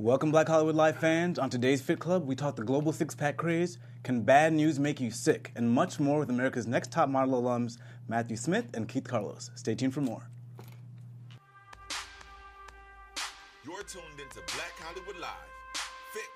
Welcome, Black Hollywood Live fans. On today's Fit Club, we talk the global six pack craze, can bad news make you sick, and much more with America's next top model alums, Matthew Smith and Keith Carlos. Stay tuned for more. You're tuned into Black Hollywood Live, Fit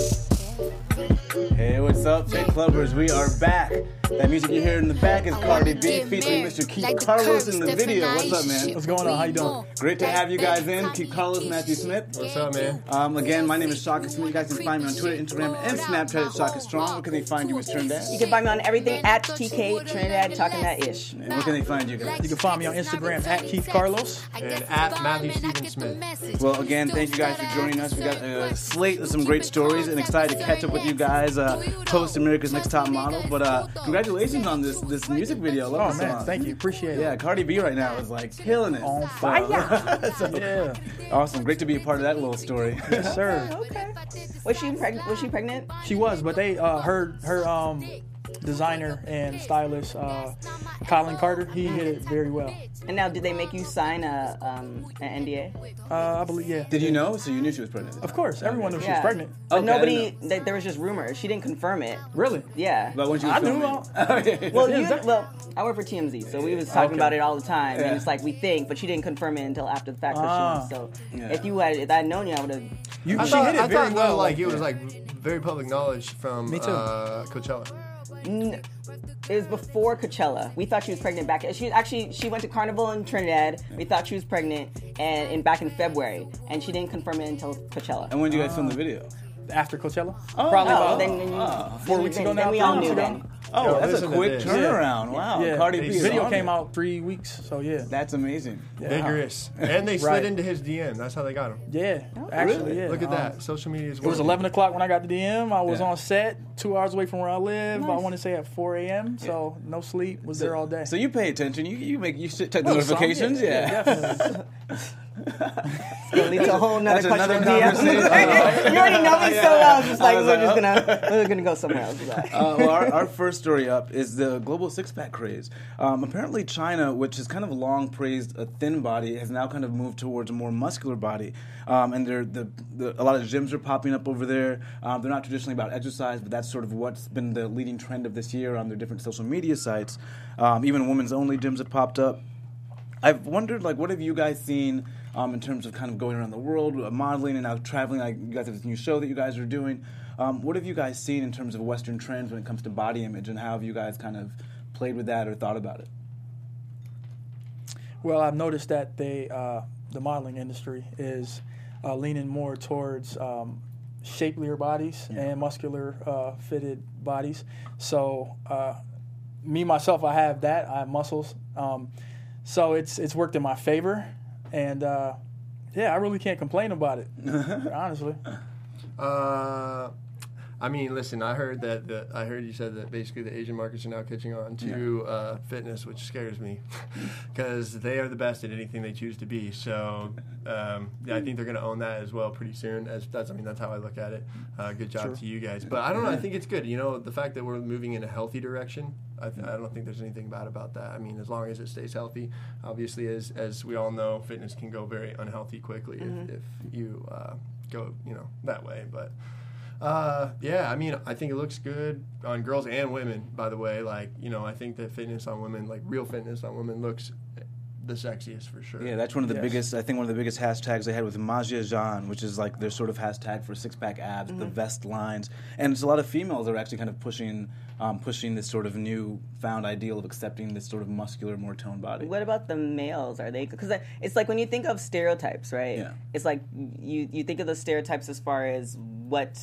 Club. Hey, what's up, Fit Clubbers? We are back. That music you hear in the back is Cardi B featuring Mr. Keith Carlos in the video. What's up, man? What's going on? How you doing? Great to have you guys in. Keith Carlos, Matthew Smith. What's up, man? Um, again, my name is Shaka Smith. You guys can find me on Twitter, Instagram, and Snapchat at Shaka Strong. Where can they find you, Miss Trinidad? You can find me on everything at TK Trinidad talking that ish. And where can they find you guys? You can find me on Instagram at Keith Carlos. And at Matthew Stephen Smith. Well, again, thank you guys for joining us. We got a slate of some great stories and excited to catch up with you guys uh, post America's Next Top Model. But uh, congratulations on this this music video. I Love Oh man, song. thank you. Appreciate it. Yeah, it. Cardi B right now is like killing it. On fire. So, Yeah. awesome. Great to be a part of that little story. Yes, sir. Okay. Was she pregnant? Was she pregnant? She was, but they uh, her her um designer and stylist uh, Kollin Carter. He hit it very well. And now, did they make you sign a um, an NDA? Uh, I believe yeah. Did you know? So you knew she was pregnant? Of course, everyone knew she was Yeah. pregnant. But Okay, I nobody. didn't Th- there was just rumors. She didn't confirm it. Really? Yeah. But when she was I knew filming- all- well, Yeah, you, that- well, I work for TMZ, so we was talking Okay. about it all the time, Yeah. and it's like we think, but she didn't confirm it until after the fact. that Ah. she wants. So Yeah. if you had, if I had known you, I would have. You, I she thought, hit it I very thought well. though, like it was like very public knowledge from Me too. Uh, Coachella. N- It was before Coachella. We thought she was pregnant back. She actually she went to Carnival in Trinidad. We thought she was pregnant, and in back in February, and she didn't confirm it until Coachella. And when did you guys film the video? after Coachella. Oh, oh Probably Oh, about then, then you, four weeks then, ago then now, we all months knew ago. then. Oh, Yo, that's a quick this. turnaround. Wow. yeah. Cardi B. The video came it. out three weeks, so yeah, That's amazing. Vigorous. And they slid Right. into his DM. That's how they got him. yeah. Actually, really? yeah. Look at Um, that. Social media is It was 11 o'clock when I got the DM. I was Yeah. on set, two hours away from where I live. I Nice. want to say at 4 a.m. So no sleep. Was there all day. So you pay attention. You you make you should check the Well, some, notifications. Yeah. definitely. Gonna lead to a whole nother That's question another of conversation. you already know me so well. It's just like was we're like, just gonna we're gonna go somewhere else. uh, well, our, our first story up is the global six-pack craze. Um, apparently, China, which has kind of long praised a thin body, has now kind of moved towards a more muscular body. Um, and they're, the, the, a lot of gyms are popping up over there. Um, they're not traditionally about exercise, but that's sort of what's been the leading trend of this year on their different social media sites. Um, even women's only gyms have popped up. I've wondered, like, what have you guys seen um, in terms of kind of going around the world, uh, modeling, and now traveling? Like, you guys have this new show that you guys are doing. Um, what have you guys seen in terms of Western trends when it comes to body image, and how have you guys kind of played with that or thought about it? Well, I've noticed that they, uh, the modeling industry is uh, leaning more towards um, shapelier bodies and muscular uh, fitted bodies. So, uh, me myself, I have that. I have muscles. Um, so it's it's worked in my favor, and uh, yeah, I really can't complain about it. honestly, Uh, I mean, listen. I heard that. The, I heard you said that basically the Asian markets are now catching on to uh, fitness, which scares me because they are the best at anything they choose to be. So um, yeah, I think they're going to own that as well pretty soon. As that's, I mean, that's how I look at it. Uh, good job Sure. to you guys. But I don't know. I think it's good. You know, the fact that we're moving in a healthy direction. I, th- I don't think there's anything bad about that. I mean, as long as it stays healthy. Obviously, as as we all know, fitness can go very unhealthy quickly if, if you uh, go you know that way. But uh, yeah, I mean, I think it looks good on girls and women. By the way, like you know, I think that fitness on women, like real fitness on women, looks the sexiest for sure. Yeah, that's one of the Yes. biggest. I think one of the biggest hashtags they had with majiaxian, which is like their sort of hashtag for six-pack abs, the vest lines, and it's a lot of females that are actually kind of pushing, um, pushing this sort of new found ideal of accepting this sort of muscular, more toned body. What about the males? Are they? Because it's like when you think of stereotypes, right? Yeah. It's like you you think of the stereotypes as far as what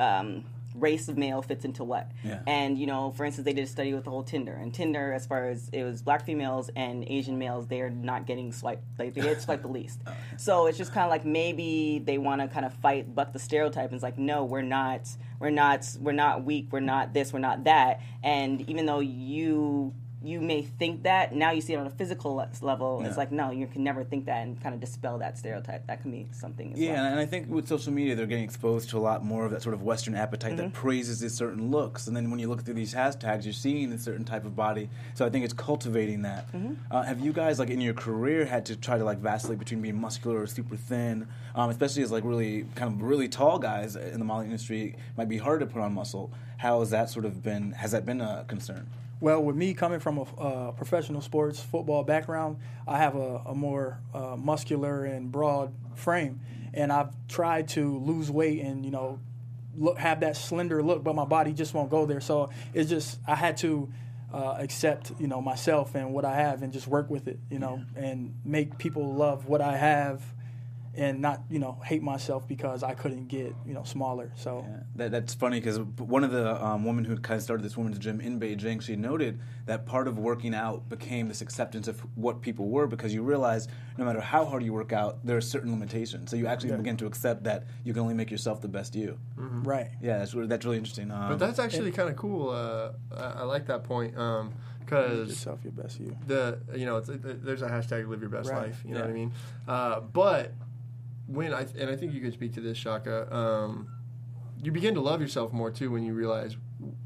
um, race of male fits into what. Yeah. And you know, for instance, they did a study with the whole Tinder, and Tinder, as far as it was black females and Asian males, they are not getting swiped. Like they get swiped the least. So it's just kind of like maybe they want to kind of fight, buck the stereotype. And it's like, no, we're not. We're not. We're not weak. We're not this. We're not that. And even though you you may think that now you see it on a physical level. Yeah. It's like no, you can never think that and kind of dispel that stereotype. That can be something. As Yeah, well. and I think with social media, they're getting exposed to a lot more of that sort of Western appetite that praises these certain looks. And then when you look through these hashtags, you're seeing a certain type of body. So I think it's cultivating that. Uh, have you guys, like in your career, had to try to like vacillate between being muscular or super thin, um, especially as like really kind of really tall guys in the modeling industry? It might be hard to put on muscle. How has that sort of been? Has that been a concern? Well, with me coming from a uh, professional sports football background, I have a, a more uh, muscular and broad frame, and I've tried to lose weight and you know look have that slender look, but my body just won't go there. So it's just I had to uh, accept you know myself and what I have and just work with it, you know, and make people love what I have. And not, you know, hate myself because I couldn't get, you know, smaller. So Yeah, that, that's funny because one of the um, women who kind of started this women's gym in Beijing, she noted that part of working out became this acceptance of what people were because you realize no matter how hard you work out, there are certain limitations. So you actually Yeah. begin to accept that you can only make yourself the best you. right. Yeah, that's really, that's really interesting. Um, But that's actually kind of cool. Uh, I, I like that point Make because yourself your best you. the you know it's, there's a hashtag live your best Right. life. You know Yeah. what I mean? Uh, but when I and I think you could speak to this, Shaka. Um, you begin to love yourself more too when you realize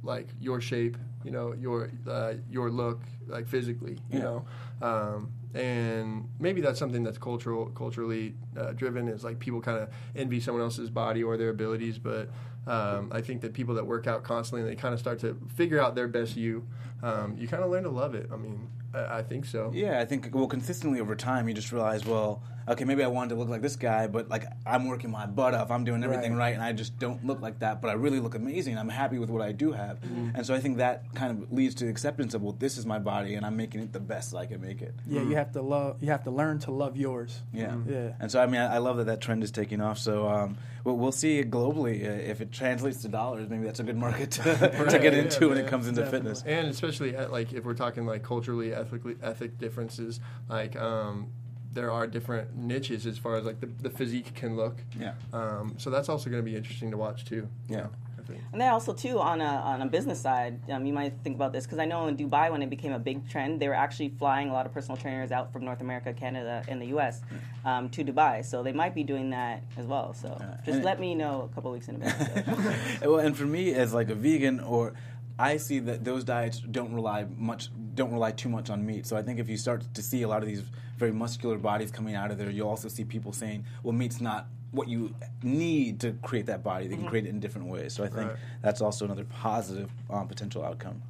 like your shape, you know, your uh, your look, like physically, you Yeah. know. Um, and maybe that's something that's cultural, culturally uh, driven. Is like people kind of envy someone else's body or their abilities, but um, I think that people that work out constantly, and they kind of start to figure out their best you. Um, you kind of learn to love it. I mean, I, I think so. Yeah, I think well, consistently over time, you just realize, well, okay, maybe I wanted to look like this guy, but like I'm working my butt off, I'm doing everything Right. right, and I just don't look like that. But I really look amazing. I'm happy with what I do have, and so I think that kind of leads to acceptance of, well, this is my body, and I'm making it the best I can make it. Yeah, you have to love. You have to learn to love yours. Yeah, Yeah. And so I mean, I, I love that that trend is taking off. So um, we'll, we'll see globally uh, if it translates to dollars. Maybe that's a good market to, to Right, get yeah, into when it comes into Definitely. fitness. and especially at, like if we're talking like culturally ethically ethic differences like um, there are different niches as far as like the, the physique can look Yeah. um, so that's also going to be interesting to watch too Yeah. I think. And then also too on a on a business side, um, you might think about this because I know in Dubai when it became a big trend, they were actually flying a lot of personal trainers out from North America, Canada, and the U.S. Um, to Dubai. So they might be doing that as well. So just and- let me know a couple weeks in advance. well, and for me as like a vegan or I see that those diets don't rely much don't rely too much on meat. So I think if you start to see a lot of these very muscular bodies coming out of there, you'll also see people saying, "Well, meat's not what you need to create that body. They can create it in different ways." So I think Right. that's also another positive um, potential outcome.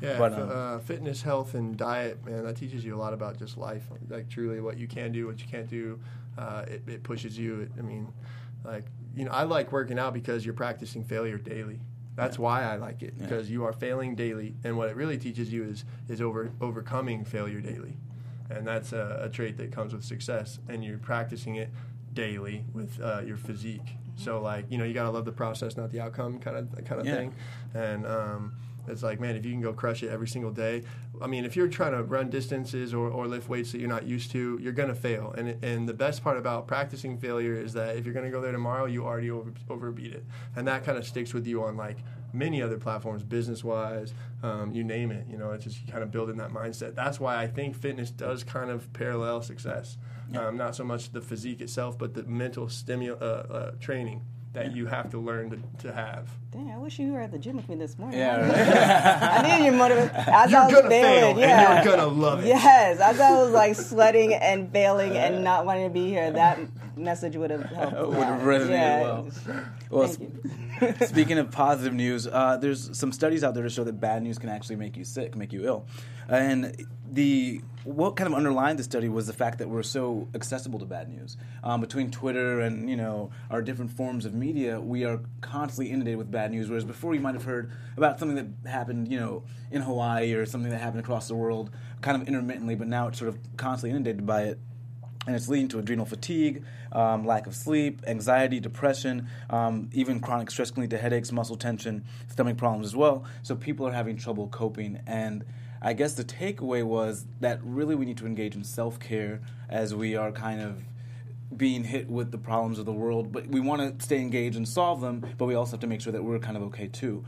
yeah But, um, uh, fitness health and diet man that teaches you a lot about just life like truly what you can do what you can't do uh, it, it pushes you it, i mean like you know i like working out because you're practicing failure daily that's why i like it because you are failing daily and what it really teaches you is is over overcoming failure daily. And that's a, a trait that comes with success and you're practicing it daily with uh, your physique. So like you know you gotta love the process not the outcome kind of kind of Yeah. thing. And um, it's like man if you can go crush it every single day i mean if you're trying to run distances or, or lift weights that you're not used to you're going to fail. And, and the best part about practicing failure is that if you're going to go there tomorrow you already over, overbeat it. And that kind of sticks with you on like many other platforms business wise um, you name it you know it's just kind of building that mindset. That's why i think fitness does kind of parallel success. Um, not so much the physique itself but the mental stimu- uh, uh, training that you have to learn to, to have Dang, I wish you were at the gym with me this morning. Yeah, I need your motivation. As you're I was gonna failing, fail yeah. and you're gonna love it Yes, as I was like sweating and failing and uh, not wanting to be here, that message would have helped. Would have lot. resonated yeah. well. Well, Thank you. Speaking of positive news, uh, there's some studies out there to show that bad news can actually make you sick, make you ill. And the what kind of underlined the study was the fact that we're so accessible to bad news. Um, between Twitter and you know our different forms of media, we are constantly inundated with bad news. Whereas before, you might have heard about something that happened, you know, in Hawaii or something that happened across the world, kind of intermittently. But now it's sort of constantly inundated by it and it's leading to adrenal fatigue, um, lack of sleep, anxiety, depression, um, even chronic stress can lead to headaches, muscle tension, stomach problems as well. So people are having trouble coping. And I guess the takeaway was that really we need to engage in self care as we are kind of being hit with the problems of the world, but we want to stay engaged and solve them, but we also have to make sure that we're kind of okay too.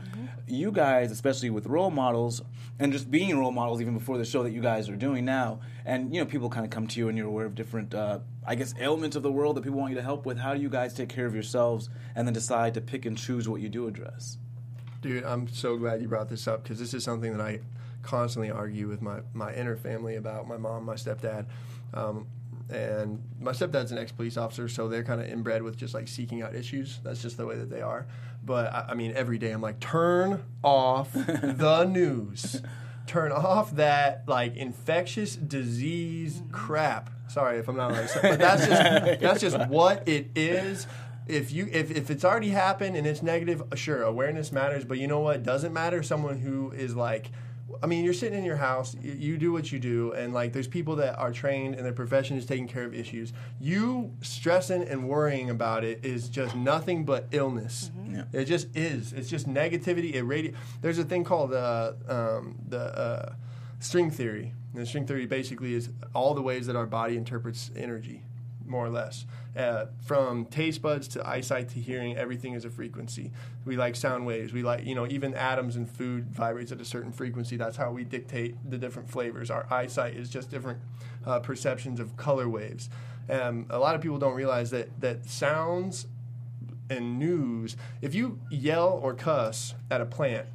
You guys, especially with role models and just being role models even before the show that you guys are doing now, and you know people kind of come to you and you're aware of different, uh, I guess, ailments of the world that people want you to help with. How do you guys take care of yourselves and then decide to pick and choose what you do address? Dude, I'm so glad you brought this up because this is something that I constantly argue with my, my inner family about my mom, my stepdad. Um, and my stepdad's an ex police officer, so they're kind of inbred with just like seeking out issues. That's just the way that they are. But I, I mean, every day I'm like, turn off the news. Turn off that like infectious disease crap. Sorry if I'm not say, but that's just that's just what it is if you if, if it's already happened and it's negative, sure, awareness matters. But you know what doesn't matter? Someone who is like, I mean, you're sitting in your house, you, you do what you do, and like there's people that are trained and their profession is taking care of issues. You stressing and worrying about it is just nothing but illness. Yeah. It just is. It's just negativity. It radi- There's a thing called uh, um, the uh, string theory. And the string theory basically is all the ways that our body interprets energy more or less. Uh, from taste buds to eyesight to hearing, everything is a frequency. We like sound waves. We like, you know, even atoms in food vibrates at a certain frequency. That's how we dictate the different flavors. Our eyesight is just different uh, perceptions of color waves. Um, a lot of people don't realize that that sounds and news. If you yell or cuss at a plant,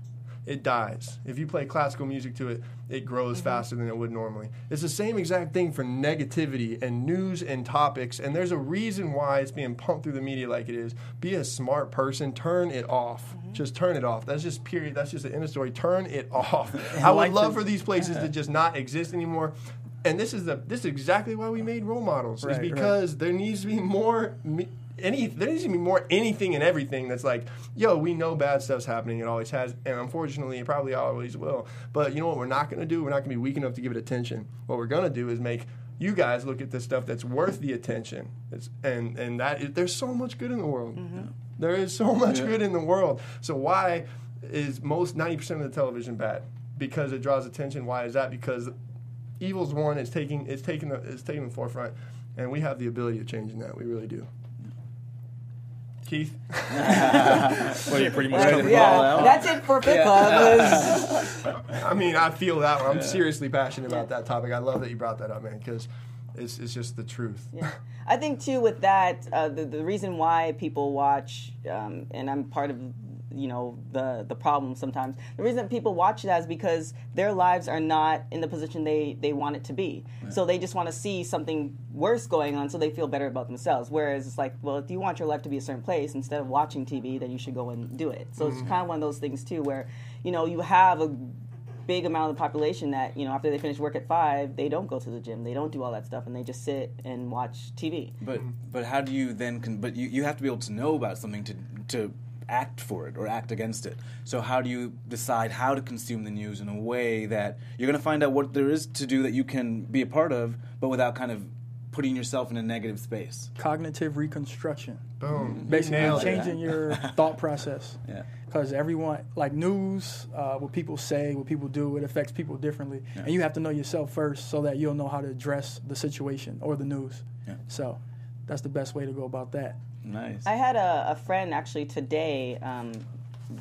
it dies. If you play classical music to it, it grows mm-hmm. faster than it would normally. It's the same exact thing for negativity and news and topics, and there's a reason why it's being pumped through the media like it is. Be a smart person, turn it off. Mm-hmm. Just turn it off. That's just period. That's just the end of story. Turn it off. I would like love to- for these places to just not exist anymore. And this is the this is exactly why we made role models. Right, is right. because there needs to be more any there needs to be more anything and everything that's like, yo, we know bad stuff's happening. It always has, and unfortunately, it probably always will. But you know what? We're not going to do. We're not going to be weak enough to give it attention. What we're going to do is make you guys look at the stuff that's worth the attention. It's, and and that is, there's so much good in the world. Mm-hmm. There is so much good in the world. So why is most ninety percent of the television bad? Because it draws attention. Why is that? Because evil's one. is taking it's taking the it's taking the forefront, and we have the ability of changing that. We really do. Keith, Well, you pretty much Right. covered it. Yeah. Yeah, that's it for Fit Club. I mean, I feel that one. I'm seriously passionate about that topic. I love that you brought that up, man, because it's it's just the truth. Yeah. I think too with that uh, the the reason why people watch um, and I'm part of you know the the problem sometimes. The reason that people watch that is because their lives are not in the position they they want it to be. So they just want to see something worse going on so they feel better about themselves. Whereas it's like well if you want your life to be a certain place instead of watching TV then you should go and do it. So it's mm-hmm. kind of one of those things too where you know you have a big amount of the population that you know after they finish work at five they don't go to the gym they don't do all that stuff and they just sit and watch tv But mm-hmm. but how do you then? Con- but you, you have to be able to know about something to to act for it or act against it. So how do you decide how to consume the news in a way that you're going to find out what there is to do that you can be a part of, but without kind of putting yourself in a negative space? Cognitive reconstruction. Boom. Basically, nailed it. changing your thought process. Yeah. Because everyone, like news, uh, what people say, what people do, it affects people differently. And you have to know yourself first so that you'll know how to address the situation or the news. Yeah. So that's the best way to go about that. Nice. i had a, a friend actually today um,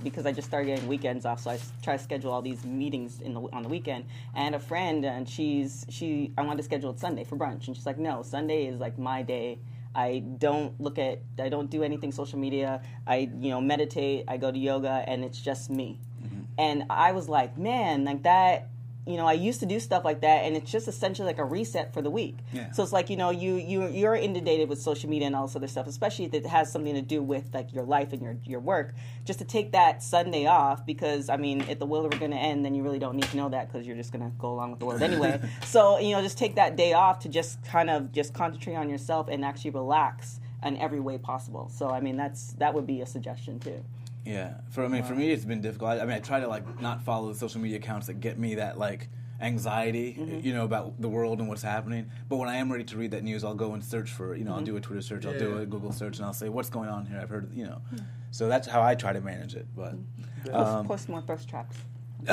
because i just started getting weekends off so I try to schedule all these meetings in the, on the weekend and a friend and she's she i wanted to schedule it sunday for brunch and she's like no sunday is like my day I don't look at, I don't do anything social media. I, you know, meditate. I go to yoga, and it's just me. And I was like, man, like that. You know, I used to do stuff like that, and it's just essentially like a reset for the week. Yeah. So it's like you know, you you you're inundated with social media and all this other stuff, especially if it has something to do with like your life and your your work. Just to take that Sunday off, because I mean, if the world were going to end, then you really don't need to know that because you're just going to go along with the world anyway. so you know, just take that day off to just kind of just concentrate on yourself and actually relax in every way possible. So I mean, that's that would be a suggestion too. Yeah, for I mean, for me, it's been difficult. I, I mean, I try to like not follow the social media accounts that get me that like anxiety, mm-hmm. you know, about the world and what's happening. But when I am ready to read that news, I'll go and search for, you know, I'll mm-hmm. do a Twitter search, I'll do a Google search, and I'll say what's going on here. I've heard, you know, hmm. so that's how I try to manage it. But mm-hmm. um, Post more thirst traps.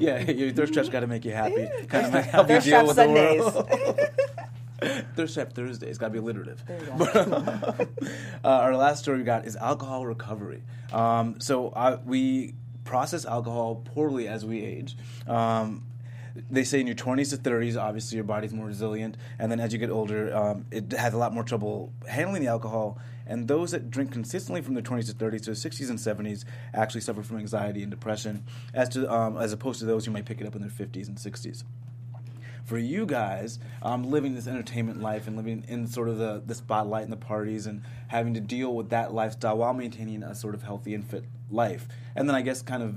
yeah, your thirst trap's got to make you happy, kind of help you deal with Sundays. the world. Thirst Trap Thursday. It's got to be alliterative. There you go. uh, our last story we got is alcohol recovery. Um, so uh, we process alcohol poorly as we age. Um, they say in your 20s to 30s, obviously your body's more resilient, and then as you get older, um, it has a lot more trouble handling the alcohol. And those that drink consistently from their 20s to 30s to 60s and 70s actually suffer from anxiety and depression, as to um, as opposed to those who might pick it up in their 50s and 60s for you guys um, living this entertainment life and living in sort of the, the spotlight and the parties and having to deal with that lifestyle while maintaining a sort of healthy and fit life. And then i guess kind of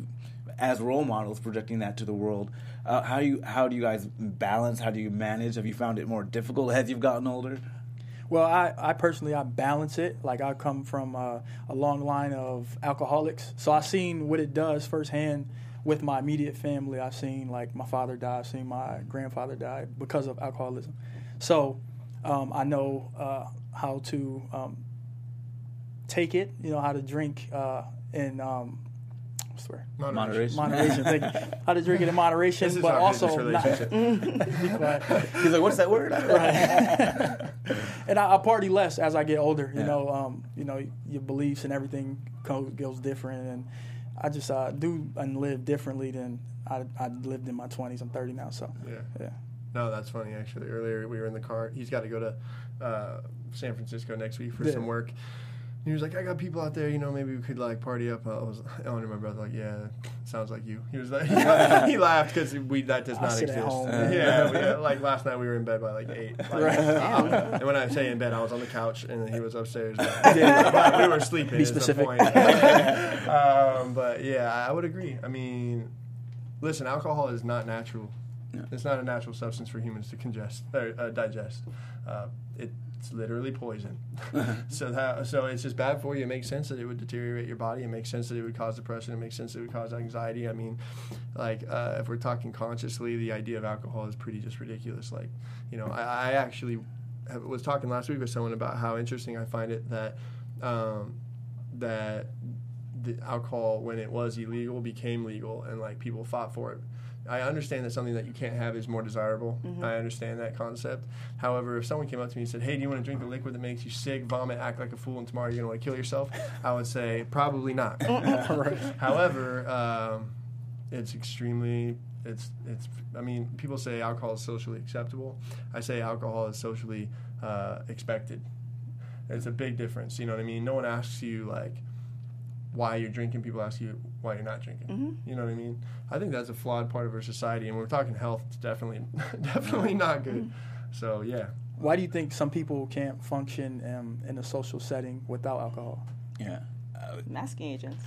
as role models projecting that to the world uh, how you how do you guys balance? How do you manage? Have you found it more difficult as you've gotten older? Well, I, I personally I balance it. Like I come from uh, a long line of alcoholics, so I've seen what it does firsthand with my immediate family. I've seen like my father die, I've seen my grandfather die because of alcoholism. So um, I know uh, how to um, take it. You know how to drink uh, in um, what's the word? moderation Moderation. Thank you. How to drink it in moderation, This is but our also business not, relationship. be quiet. he's like what's that word and I, I party less as I get older. You Yeah. know, um, you know, your beliefs and everything co- goes different, and I just uh, do and live differently than I, I lived in my twenties. I'm 30 now, so Yeah. yeah. No, that's funny. Actually, earlier we were in the car. He's got to go to uh, San Francisco next week for Yeah. some work. He was like, "I got people out there. You know, maybe we could like party up." I was under my breath, like, "Yeah, sounds like you." He was like, he laughed because we that does I not exist. home. Yeah, we, uh, like last night we were in bed by like eight. Like, Right. and when I say in bed, I was on the couch and he was upstairs. But we were sleeping. Be is the specific. point. um, but yeah, I would agree. I mean, listen, alcohol is not natural. It's not a natural substance for humans to congest or uh, digest. Uh, it's literally poison. so that so it's just bad for you. It makes sense that it would deteriorate your body. It makes sense that it would cause depression. It makes sense that it would cause anxiety. I mean, like uh, if we're talking consciously, the idea of alcohol is pretty just ridiculous. Like, you know, I, I actually have- was talking last week with someone about how interesting I find it that um, that the alcohol when it was illegal became legal and like people fought for it. I understand that something that you can't have is more desirable. I understand that concept. However, if someone came up to me and said, "Hey, do you want to drink the liquid that makes you sick, vomit, act like a fool, and tomorrow you're going to want to kill yourself?" I would say probably not. However, um, it's extremely it's it's. I mean, people say alcohol is socially acceptable. I say alcohol is socially uh, expected. It's a big difference. You know what I mean? No one asks you like why you're drinking. People ask you why you're not drinking. You know what I mean? I think that's a flawed part of our society. And when we're talking health, it's definitely definitely not good. So yeah, Why do you think some people can't function um, in a social setting without alcohol? yeah uh, Masking agents.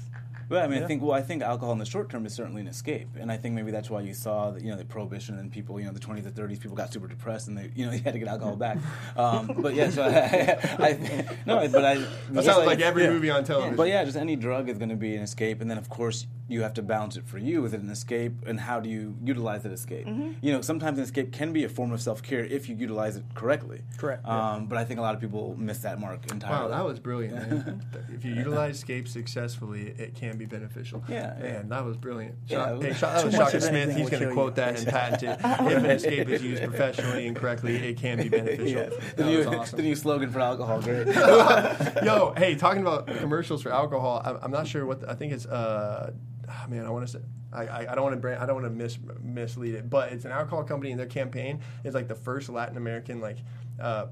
But I mean, Yeah. I think well, I think alcohol in the short term is certainly an escape, and I think maybe that's why you saw the, you know the prohibition and people you know the 20s to 30s people got super depressed and they you know you had to get alcohol back. Um, but yeah, so I, I, no, but I that sounds like every yeah. movie on television. But yeah, just any drug is going to be an escape, and then of course you have to balance it for you. Is it an escape, and how do you utilize that escape? You know, sometimes an escape can be a form of self care if you utilize it correctly. Correct, yeah. Um, but I think a lot of people miss that mark entirely. Wow, that was brilliant. If you utilize escape successfully, it can be beneficial. Yeah, yeah. man, that was brilliant. Yeah, Shock, it hey, Shock- that was Shaka Smith. He's going to quote you. that and patent it. If an escape is used professionally and correctly, it can be beneficial. Yes. That The, new, was the new slogan for alcohol, great. Yo, hey, talking about commercials for alcohol, I'm, I'm not sure what the, I think it's. Uh, ah, man, I want to say. I, I, I don't want to brand, I don't want to mis, mislead it, but it's an alcohol company, and their campaign is like the first Latin American like uh,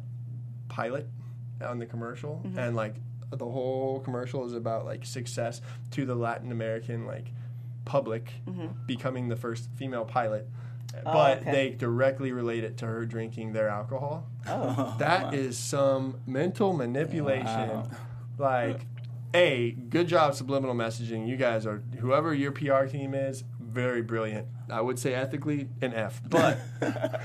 pilot on the commercial, and like the whole commercial is about like success to the Latin American like public mm-hmm. becoming the first female pilot. Oh, but okay. they directly relate it to her drinking their alcohol. Oh. That is some mental manipulation. Wow. Like, a good job subliminal messaging. You guys are whoever your PR team is, very brilliant. I would say ethically an F, but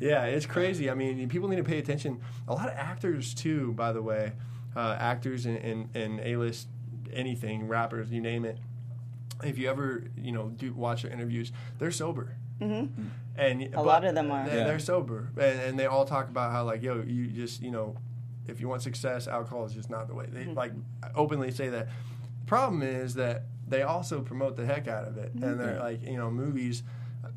yeah, it's crazy. I mean, people need to pay attention. A lot of actors too, by the way, uh, actors and, in, in A-list anything, rappers, you name it. If you ever you know do watch their interviews, they're sober. Mm-hmm. And A lot of them are. They're, Yeah. they're sober, and, and they all talk about how like, yo, you just you know, if you want success, alcohol is just not the way. They like openly say that. Problem is that they also promote the heck out of it, and they're like, you know, movies.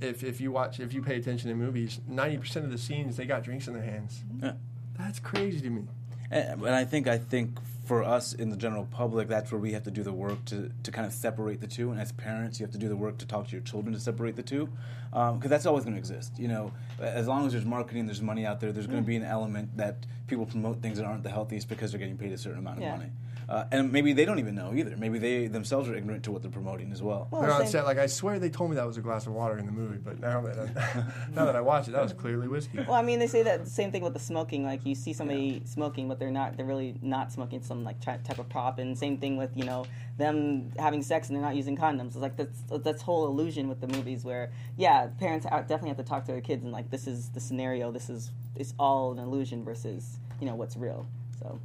if if you watch if you pay attention to movies, ninety percent of the scenes they got drinks in their hands. Yeah. That's crazy to me. And, and I think I think for us in the general public, that's where we have to do the work to, to kind of separate the two. And as parents, you have to do the work to talk to your children to separate the two, um, because that's always going to exist. You know, as long as there's marketing, there's money out there. There's going to mm. be an element that people promote things that aren't the healthiest because they're getting paid a certain amount of Yeah. money. Uh, and maybe they don't even know either. Maybe they themselves are ignorant to what they're promoting as well. Well, They're on set like I swear they told me that was a glass of water in the movie, but now that I, now that I watch it, that was clearly whiskey. Well, I mean, they say that the same thing with the smoking. Like you see somebody smoking, but they're not. They're really not smoking some like ty- type of prop. And same thing with you know them having sex and they're not using condoms. It's like that's that's whole illusion with the movies where yeah, parents are- definitely have to talk to their kids and like this is the scenario. This is it's all an illusion versus you know what's real. So,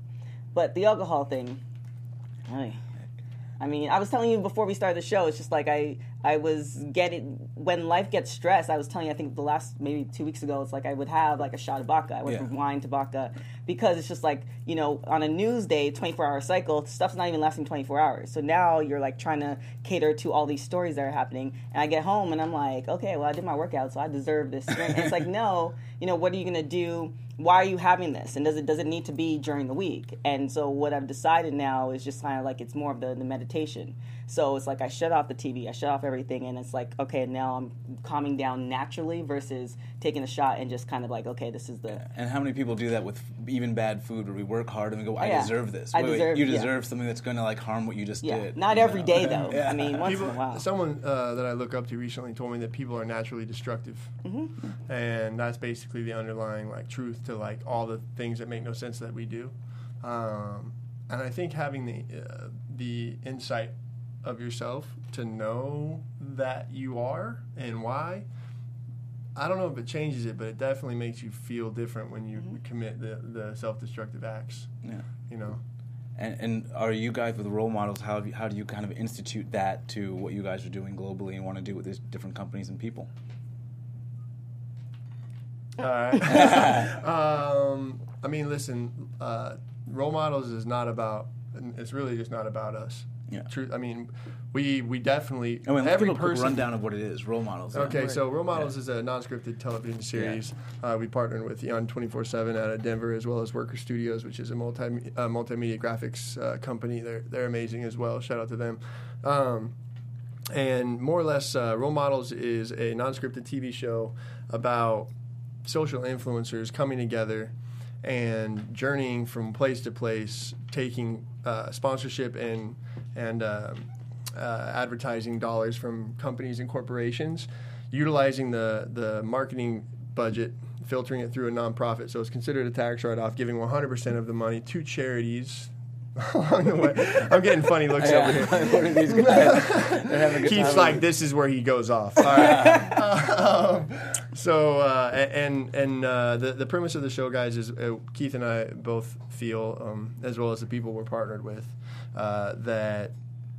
but the alcohol thing. I mean, I was telling you before we started the show. It's just like I, I was getting when life gets stressed. I was telling you, I think the last maybe two weeks ago, it's like I would have like a shot of vodka. I went Yeah. from wine to vodka because it's just like you know, on a news day, twenty four hour cycle, stuff's not even lasting twenty four hours. So now you're like trying to cater to all these stories that are happening, and I get home and I'm like, okay, well, I did my workout, so I deserve this drink. and it's like, no, you know, what are you gonna do? Why are you having this? And does it does it need to be during the week? And so what i've decided now is just kind of like it's more of the, the meditation so it's like i shut off the tv i shut off everything and it's like okay now i'm calming down naturally versus taking a shot and just kind of like okay this is the And how many people do that with even bad food, where we work hard and we go, "I yeah. deserve this." I Wait, wait, deserve- you yeah. deserve something that's going to like harm what you just yeah did. not you every know? day though Yeah. i mean once People, in a while Someone uh, that I look up to recently told me that people are naturally destructive, Mm-hmm. and that's basically the underlying like truth to like all the things that make no sense that we do. Um, and I think having the uh, the insight of yourself to know that you are and why. I don't know if it changes it, but it definitely makes you feel different when you Mm-hmm. commit the, the self-destructive acts. Yeah. You know, And, and are you guys with role models? How have you, how do you kind of institute that to what you guys are doing globally and want to do with these different companies and people? All right. um, I mean, listen, uh, role models is not about. It's really just not about us. Yeah. Truth. I mean, we we definitely I mean, let's every a quick person. rundown of what it is. Role models. Okay, Right. so Role Models is a non-scripted television series. Uh, we partnered with Eon 24/7 out of Denver, as well as Worker Studios, which is a multi uh, multimedia graphics uh, company. They're they're amazing as well. Shout out to them. Um, and more or less, uh, Role Models is a non-scripted TV show about social influencers coming together and journeying from place to place, taking uh, sponsorship and and um, uh, advertising dollars from companies and corporations, utilizing the the marketing budget, filtering it through a nonprofit. So it's considered a tax write-off, giving 100% of the money to charities. Along the way, I'm getting funny looks over here. what are these guys? They're a good Keith's time. like, this is where he goes off. All right. um, so, uh, and and uh, the the premise of the show, guys, is uh, Keith and I both feel, um, as well as the people we're partnered with, uh, that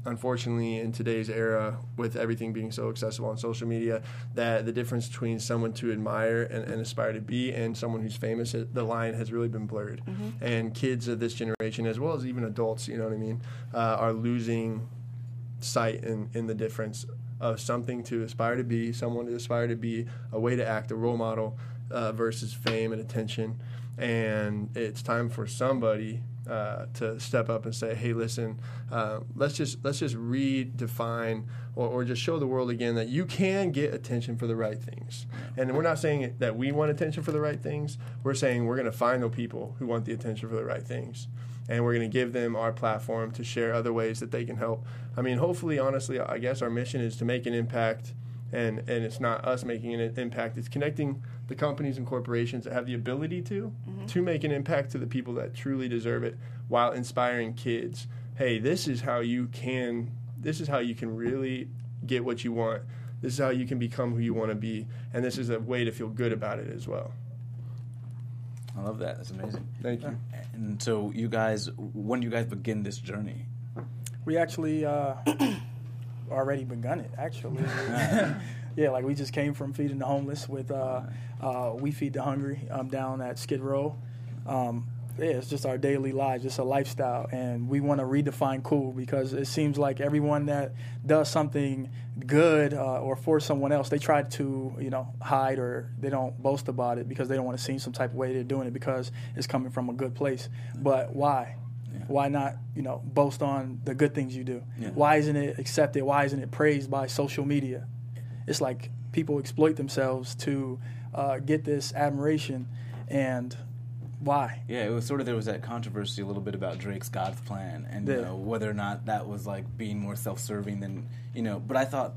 unfortunately in today's era with everything being so accessible on social media that the difference between someone to admire and, and aspire to be and someone who's famous the line has really been blurred and kids of this generation as well as even adults you know what i mean uh, are losing sight in, in the difference of something to aspire to be, someone to aspire to be, a way to act, a role model uh, versus fame and attention. And it's time for somebody uh, to step up and say, "Hey, listen, uh, let's just let's just redefine or, or just show the world again that you can get attention for the right things." And we're not saying that we want attention for the right things. We're saying we're going to find the people who want the attention for the right things and we're going to give them our platform to share other ways that they can help. I mean, hopefully, honestly, I guess our mission is to make an impact, and and it's not us making an impact; it's connecting the companies and corporations that have the ability to to make an impact to the people that truly deserve it, while inspiring kids. Hey, this is how you can. This is how you can really get what you want. This is how you can become who you want to be, and this is a way to feel good about it as well. I love that. That's amazing. Thank you. And so, you guys, when do you guys begin this journey? We actually uh, already begun it. Actually, yeah, like we just came from feeding the homeless with uh, uh, We Feed the Hungry um, down at Skid Row. Um, yeah, it's just our daily lives, just a lifestyle, and we want to redefine cool because it seems like everyone that does something good uh, or for someone else, they try to you know hide or they don't boast about it because they don't want to seem some type of way they're doing it because it's coming from a good place. But why? Why not, you know, boast on the good things you do? Yeah. Why isn't it accepted? Why isn't it praised by social media? It's like people exploit themselves to uh, get this admiration, and why? Yeah, it was sort of there was that controversy a little bit about Drake's God's plan and you know whether or not that was like being more self-serving than you know. But I thought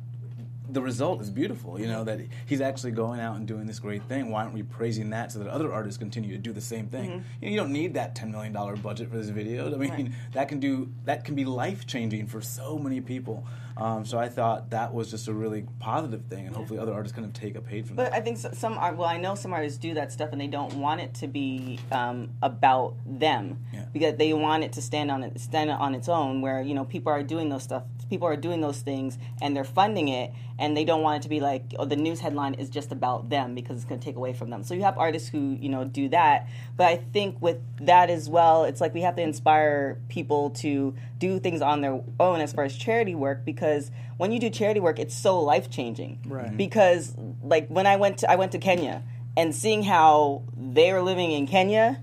the result is beautiful. You know that he's actually going out and doing this great thing. Why aren't we praising that so that other artists continue to do the same thing? Mm-hmm. You, know, you don't need that ten million dollar budget for this video. I mean, that can do that can be life changing for so many people. Um, so I thought that was just a really positive thing, and hopefully other artists kind of take a page from But that. But I think some art. Well, I know some artists do that stuff, and they don't want it to be um, about them Yeah. because they want it to stand on it, stand on its own. Where you know people are doing those stuff, people are doing those things, and they're funding it, and they don't want it to be like, oh, the news headline is just about them because it's going to take away from them. So you have artists who you know do that, but I think with that as well, it's like we have to inspire people to do things on their own as far as charity work because when you do charity work, it's so life changing Right. Mm-hmm. because like when I went to I went to Kenya and seeing how they were living in Kenya,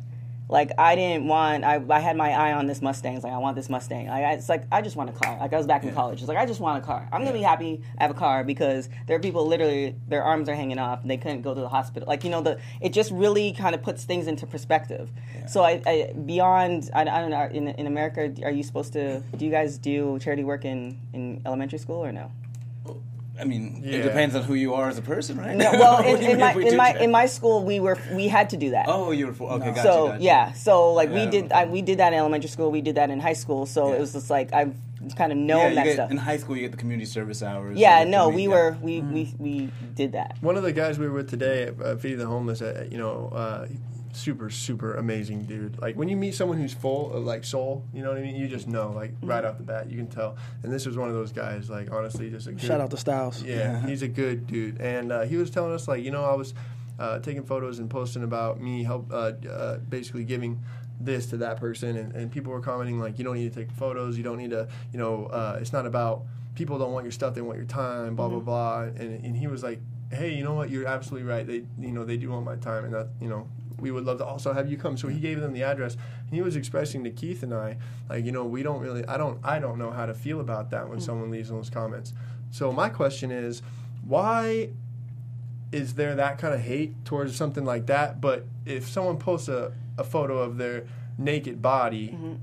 like I didn't want I, I had my eye on this Mustang. It's like I want this Mustang. I, I- it's like I just want a car. Like I was back in college. It's like I just want a car. I'm gonna be happy I have a car because there are people literally their arms are hanging off and they couldn't go to the hospital. Like you know the it just really kind of puts things into perspective. So I, I beyond I, I don't know in in America are you supposed to do you guys do charity work in in elementary school or no? I mean, Yeah. it depends on who you are as a person, right? No, well, in, in my we in my check? in my school, we were we had to do that. Oh, you were for, okay. Gotcha, so gotcha. yeah, so like we did. I, we did that in elementary school. We did that in high school. So Yeah. it was just like I've kind of known Yeah, that get, stuff. in high school you get the community service hours. yeah, no, commu- we yeah. were we, we we did that. One of the guys we were with today at uh, Feeding the Homeless, uh, you know, uh, super, super amazing dude. Like when you meet someone who's full of like soul, you know what I mean? You just know, like right off the bat, you can tell. And this was one of those guys, like honestly, just a good, Shout out to Styles. yeah, he's a good dude. And uh, he was telling us, like, you know, I was uh, taking photos and posting about me help, uh, uh, basically giving this to that person, and, and people were commenting like, you don't need to take photos, you don't need to, you know, uh, it's not about people don't want your stuff, they want your time, blah blah blah. And and he was like, hey, you know what, you're absolutely right. They, you know, they do want my time, and that, you know. We would love to also have you come. So he gave them the address, and he was expressing to Keith and I, like, you know, we don't really, I don't, I don't know how to feel about that when mm. someone leaves those comments. So my question is, why is there that kind of hate towards something like that? But if someone posts a, a photo of their naked body, mm-hmm.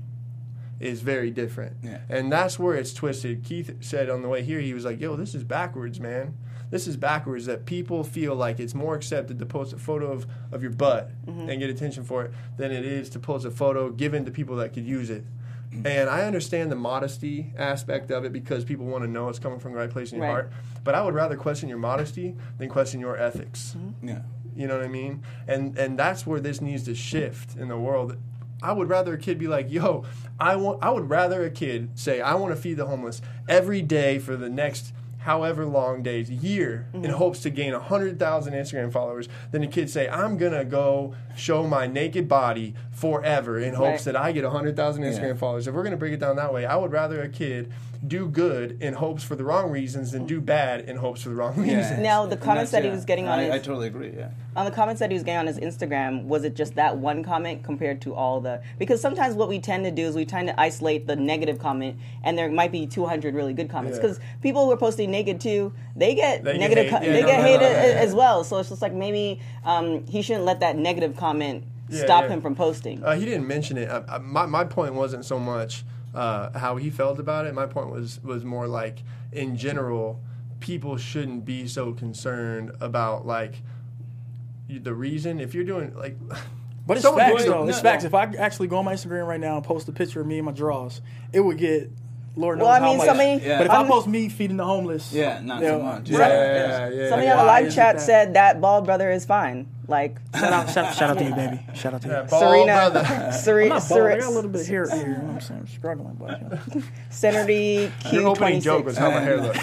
is very different. Yeah. And that's where it's twisted. Keith said on the way here, he was like, yo, this is backwards, man. This is backwards that people feel like it's more accepted to post a photo of, of your butt mm-hmm. and get attention for it than it is to post a photo given to people that could use it. Mm. And I understand the modesty aspect of it because people want to know it's coming from the right place in your Right. heart. But I would rather question your modesty than question your ethics. Mm-hmm. Yeah. You know what I mean? And and that's where this needs to shift in the world. I would rather a kid be like, "Yo, I want." I would rather a kid say, "I want to feed the homeless every day for the next." However long days, year, in mm-hmm. hopes to gain hundred thousand Instagram followers, than a kid say, "I'm gonna go show my naked body forever in hopes Right. that I get hundred thousand Instagram Yeah. followers." If we're gonna break it down that way, I would rather a kid do good in hopes for the wrong reasons than do bad in hopes for the wrong reasons. Now, the comments that's- that he was getting on I, his- I totally agree. Yeah. on the comments that he was getting on his Instagram, was it just that one comment compared to all the? Because sometimes what we tend to do is we tend to isolate the negative comment, and there might be 200 really good comments. Yeah. Because people who are posting naked too, they get They get negative, hate. co- Yeah, they no, get no, hate no, a- yeah, yeah. as well. So it's just like maybe um, he shouldn't let that negative comment Yeah, stop yeah. him from posting. Uh, he didn't mention it. I, I, my my point wasn't so much uh, how he felt about it. My point was was more like in general, people shouldn't be so concerned about like the reason. If you're doing like, But it's Someone facts doing- though. no, It's facts. If I actually go on my Instagram right now and post a picture of me and my draws, it would get Lord knows Well, I how mean, much. somebody- Yeah. But if i I'm- post me feeding the homeless, Yeah, not you so much. right. yeah, yeah, Somebody yeah. on the live chat that? said that bald brother is fine. Like Shout out, shout, shout out to you, baby. Shout out to you. Yeah, bald Serena, brother. Serena, I'm not bald. I got a little bit of hair here. You know what I'm saying? I'm struggling, but you know. Senator Your opening joke was how my hair looked.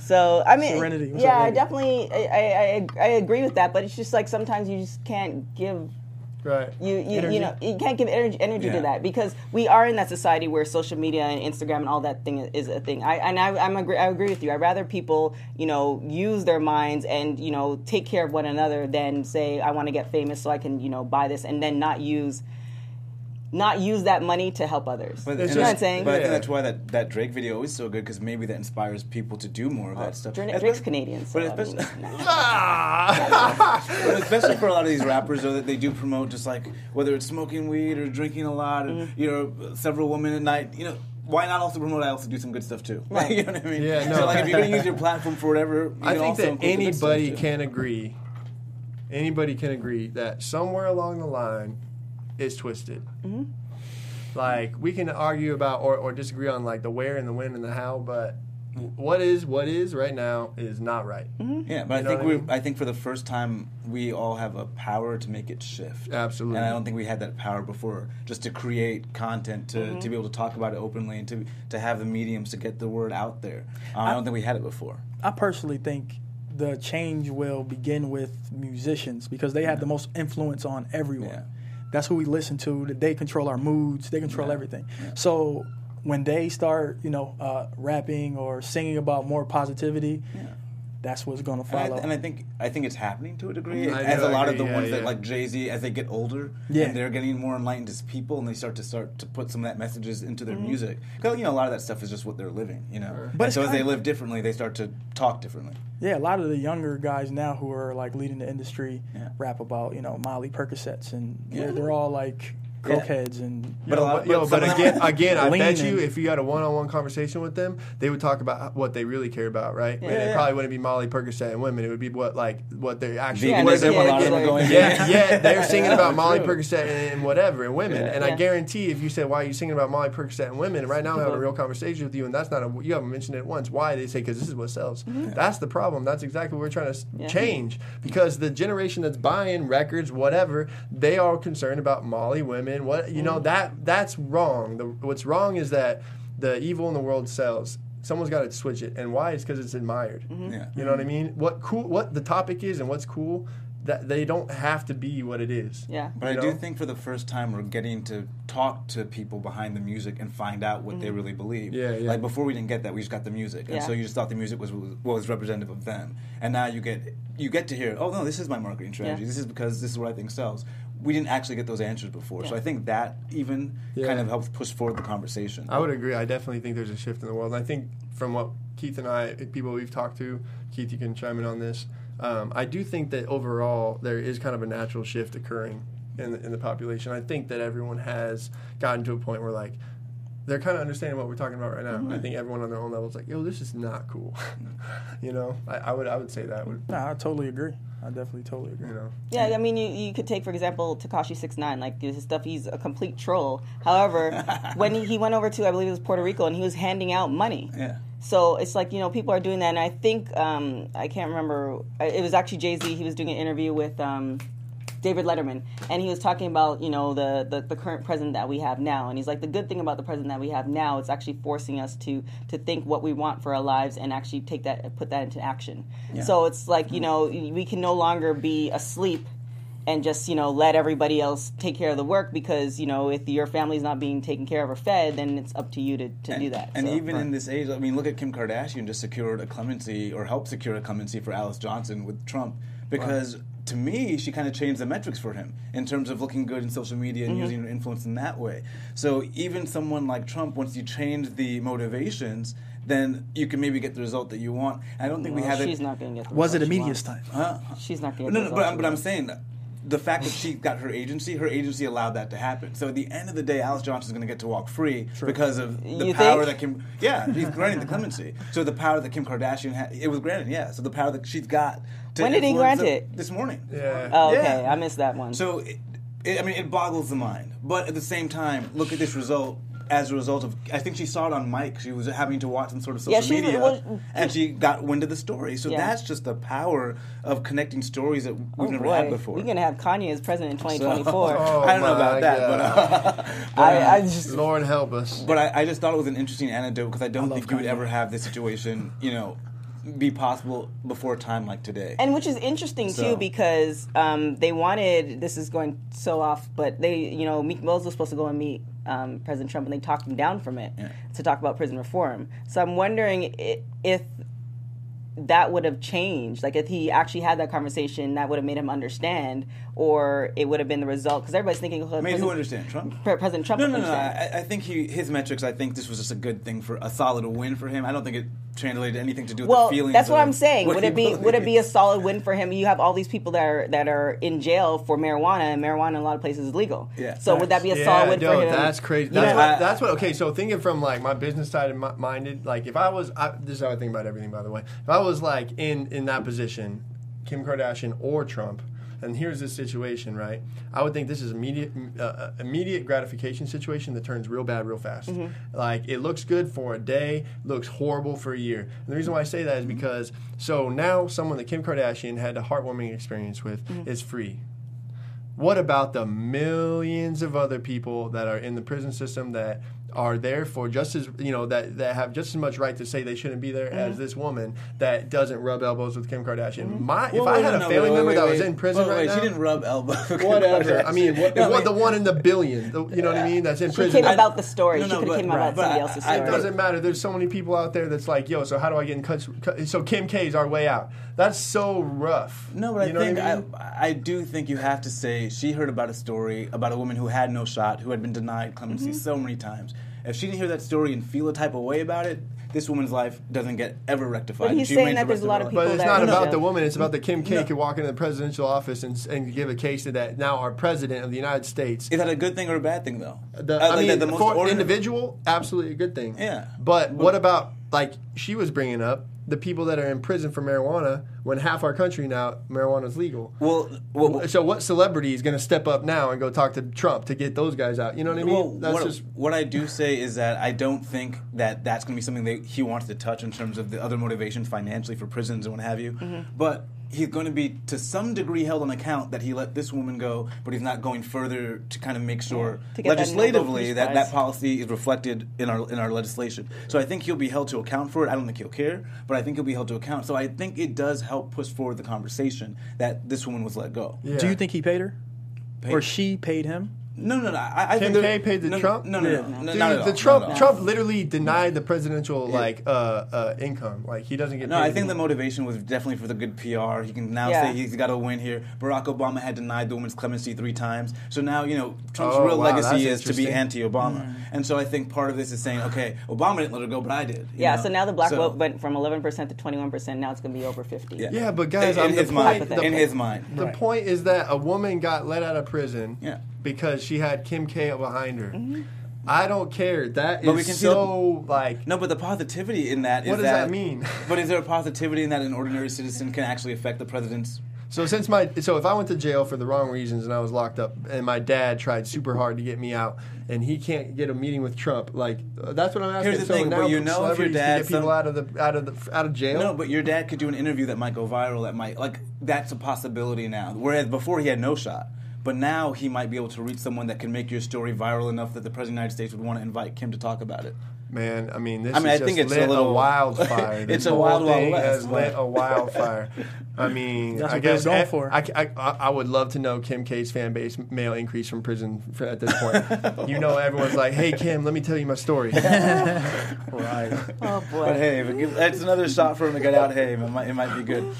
So I mean, Serenity. Yeah, up, I definitely, I, I, I, I agree with that. But it's just like sometimes you just can't give Right. You, you, Energy. you know you can't give energy, energy Yeah. to that because we are in that society where social media and Instagram and all that thing is a thing. I and I, I'm agree, I agree with you. I'd rather people you know use their minds and you know take care of one another than say I want to get famous so I can you know buy this and then not use not use that money to help others. But, you know what I- I'm saying? But I think that's why that, that Drake video is so good because maybe that inspires people to do more of that stuff. Drake- Drake's Canadian, so but I mean, nah. Ah! but especially for a lot of these rappers, though, that they do promote just like whether it's smoking weed or drinking a lot, or, Mm-hmm. you know, several women at night. You know, why not also promote? I also do some good stuff too. Right. you know what I mean? Yeah, no. So like, if you're gonna use your platform for whatever, you I can think also that include the good stuff, anybody can agree. Anybody can agree that somewhere along the line, it's twisted. Mm-hmm. Like we can argue about or, or disagree on like the where and the when and the how, but what is what is right now is not right. Mm-hmm. Yeah, but I You know think what I we, mean? I think for the first time, we all have a power to make it shift. Absolutely. And I don't think we had that power before, just to create content, to, Mm-hmm. to be able to talk about it openly, and to to have the mediums to get the word out there. Uh, I don't think we had it before. I personally think the change will begin with musicians because they have the most influence on everyone. Yeah. That's who we listen to. that They control our moods. They control everything. So when they start, you know, uh, rapping or singing about more positivity, that's what's going to And I, follow. and I think I think it's happening to a degree. I as do a lot of the yeah, ones that like Jay Z, as they get older, Yeah. and they're getting more enlightened as people, and they start to start to put some of that messages into Mm-hmm. their music. Because you know a lot of that stuff is just what they're living. You know, But but it's so as they live differently, they start to talk differently. yeah, a lot of the younger guys now who are like leading the industry Yeah. rap about, you know, Molly Percocets and Yeah. they're, they're all like Yeah. Cokeheads and But a Yo, lot- but, yo, but but again, again, I bet you if you had a one-on-one conversation with them, they would talk about what they really care about, right? and it probably wouldn't be Molly Percocet and women. It would be what like what they actually Yeah, where Veganism, they a want lot to of them are Yeah. going. yeah, yeah, they're singing about Molly True. Percocet and whatever and women. And I guarantee if you said why are you singing about Molly Percocet and women, right now I'm having a real conversation with you, and that's not a you haven't mentioned it once. Why they say because this is what sells. Mm-hmm. That's the problem. That's exactly what we're trying to Yeah. change because the generation that's buying records, whatever, they are concerned about Molly women. What you know that that's wrong. The, what's wrong is that the evil in the world sells. Someone's got to switch it, and why? It's because it's admired. Yeah. You know what I mean? What cool? What the topic is and what's cool? That they don't have to be what it is. Yeah. But You I do think for the first time we're getting to talk to people behind the music and find out what Mm-hmm. they really believe. Yeah, yeah. Like before we didn't get that, we just got the music, and so you just thought the music was what was representative of them. And now you get you get to hear, oh no, this is my marketing strategy. Yeah. This is because this is what I think sells. We didn't actually get those answers before, so I think that even Yeah. kind of helps push forward the conversation. I would agree. I definitely think there's a shift in the world. And I think from what Keith and I, people we've talked to, Keith, you can chime in on this. Um, I do think that overall there is kind of a natural shift occurring in the, in the population. I think that everyone has gotten to a point where like they're kind of understanding what we're talking about right now. I think everyone on their own level is like, yo, this is not cool. you know, I, I would I would say that would Nah, I totally agree. I definitely totally agree. you know. Yeah, I mean, you, you could take for example Tekashi Six Nine, like his stuff. He's a complete troll. However, when he, he went over to I believe it was Puerto Rico and he was handing out money. yeah. So it's like you know people are doing that, and I think um, I can't remember. It was actually Jay Z. He was doing an interview with um, David Letterman, and he was talking about you know the, the the current president that we have now, and he's like the good thing about the president that we have now, it's actually forcing us to to think what we want for our lives and actually take that put that into action. So it's like you know we can no longer be asleep and just you know let everybody else take care of the work because you know if your family's not being taken care of or fed then it's up to you to, to and, do that And So- even in this age, I mean, look at Kim Kardashian just secured a clemency or helped secure a clemency for Alice Johnson with Trump because to me, she kind of changed the metrics for him in terms of looking good in social media Mm-hmm. and using her influence in that way. So even someone like Trump, once you change the motivations, then you can maybe get the result that you want. I don't think we Well, have she's it. not going to get the Was it a result she media stunt? Huh? She's not going to No, get no, but, I'm- she but I'm wants. saying the fact that she got her agency, her agency allowed that to happen. So at the end of the day, Alice Johnson's going to get to walk free because of the You power think? that Kim. Yeah, he's granting the clemency. So the power that Kim Kardashian had, it was granted. Yeah. So the power that she's got. To When did he grant it? This morning. Yeah. Oh, okay, Yeah. I missed that one. So, it, it, I mean, it boggles the mind. But at the same time, look at this result. As a result of, I think she saw it on Mike. She was having to watch some sort of social Yeah, she's- media, well, and she got wind of the story. So Yeah. that's just the power of connecting stories that we've oh never boy, had before. we're going to have Kanye as president in So- 2024. Oh, I don't know my about that, but, uh, but, I, uh, I just Lord help us. but I, I just thought it was an interesting anecdote because I don't love think you would ever have this situation, you know, be possible before a time like today. And which is interesting So- too because um, they wanted this is going so off, but they you know Meek Mills was supposed to go and meet um, President Trump and they talked him down from it Yeah. to talk about prison reform. So I'm wondering if that would have changed, like if he actually had that conversation, that would have made him understand, or it would have been the result because everybody's thinking. oh, Made who President- understand Trump? Pre- President Trump. No, would no, no. I, I think he his metrics. I think this was just a good thing for a solid win for him. I don't think it translated anything to do with Well, the feelings. that's what of I'm saying. what Would it be would it be a solid win for him? You have all these people that are that are in jail for marijuana, and marijuana in a lot of places is legal. Yeah. So would that be a Yeah, solid win no, for him? that's crazy. That's know, what. I- that's what. Okay, so thinking from like my business side and mi- minded, like if I was, I, this is how I think about everything. By the way, if I was like in in that position, Kim Kardashian or Trump, and here's this situation, right? I would think this is immediate uh, uh, immediate gratification situation that turns real bad real fast. Like it looks good for a day, looks horrible for a year. And the reason why I say that is because so now someone that Kim Kardashian had a heartwarming experience with is free. What about the millions of other people that are in the prison system that are there for just as you know that that have just as much right to say they shouldn't be there as this woman that doesn't rub elbows with Kim Kardashian? My if Well, I had no, a no, family wait, member wait, that wait, was in prison wait, right wait, now, she didn't rub elbows. whatever. I mean, Kardashian. what, No, what, the one in the billion, the, you know what I mean? That's in she prison. came about the story. No, she could have came about somebody I- else's I- It doesn't matter. There's so many people out there that's like, yo, so how do I get in touch? So Kim K is our way out. That's so rough. No, but You I know what think I I. I, do think you have to say she heard about a story about a woman who had no shot, who had been denied clemency Mm-hmm. so many times. If she didn't hear that story and feel a type of way about it, this woman's life doesn't get ever rectified. But he's She saying that the there's a lot her of life. But it's that not about the woman. It's about the Kim K No. could walk into the presidential office and, and give a case to that now our president of the United States. Is that a good thing or a bad thing, though? The, Uh, I like, mean, the most for ordinary- individual, absolutely a good thing. Yeah. But what about like she was bringing up the people that are in prison for marijuana when half our country now marijuana is legal. Well, well, So what celebrity is going to step up now and go talk to Trump to get those guys out? You know what I mean? Well, That's what, just what I do say is that I don't think that that's going to be something that he wants to touch in terms of the other motivations financially for prisons and what have you. Mm-hmm. But he's going to be to some degree held on account that he let this woman go, but he's not going further to kind of make sure To get that legislatively that, that policy is reflected in our in our legislation. So I think he'll be held to account for it. I don't think he'll care, but I think he'll be held to account. So I think it does help push forward the conversation that this woman was let go. yeah. Do you think he paid her, Paid- or she paid him? No, no, no. I, I Kim think K paid the no, Trump? No, no, Yeah. no, no, Dude, not at all, the not Trump all. Trump literally denied the presidential like uh, uh, income. Like he doesn't get. No, paid I think the motivation was definitely for the good PR. He can now Yeah. say he's got to win here. Barack Obama had denied the woman's clemency three times, so now you know Trump's Oh, real wow, legacy is to be anti-Obama, and so I think part of this is saying, okay, Obama didn't let her go, but I did. you Yeah, know? so now the black So- vote went from 11% to 21%. Now it's going to be over 50. Yeah. Yeah, but guys, in, in the his point- mind, the in po- his mind, The Right. point is that a woman got let out of prison Yeah. Because she had Kim K behind her. I don't care. That But we can see so like. No, but the positivity in that is that. What does that mean? But is there a positivity in that an ordinary citizen can actually affect the president's? So since my so if I went to jail for the wrong reasons and I was locked up and my dad tried super hard to get me out and he can't get a meeting with Trump, like uh, that's what I'm asking. Here's the so thing, now but you know if your celebrities can dad get people some- out of the out of the out of jail. No, but your dad could do an interview that might go viral. That might like that's a possibility now. Whereas before he had no shot, but now he might be able to reach someone that can make your story viral enough that the president of the United States would want to invite Kim to talk about it. Man, I mean, this I mean, is I think just it's a lit little- wildfire. This it's a whole wild, wild west, has lit a wildfire. I mean, That's I what they was guess going eh, I, for. I, I, I would love to know Kim K's fan base mail increase from prison for, at this point. you know, everyone's like, "Hey, Kim, let me tell you my story." Right. Oh, boy. But hey, if it gives- that's another shot for him to get out. Hey, it might, it might be good.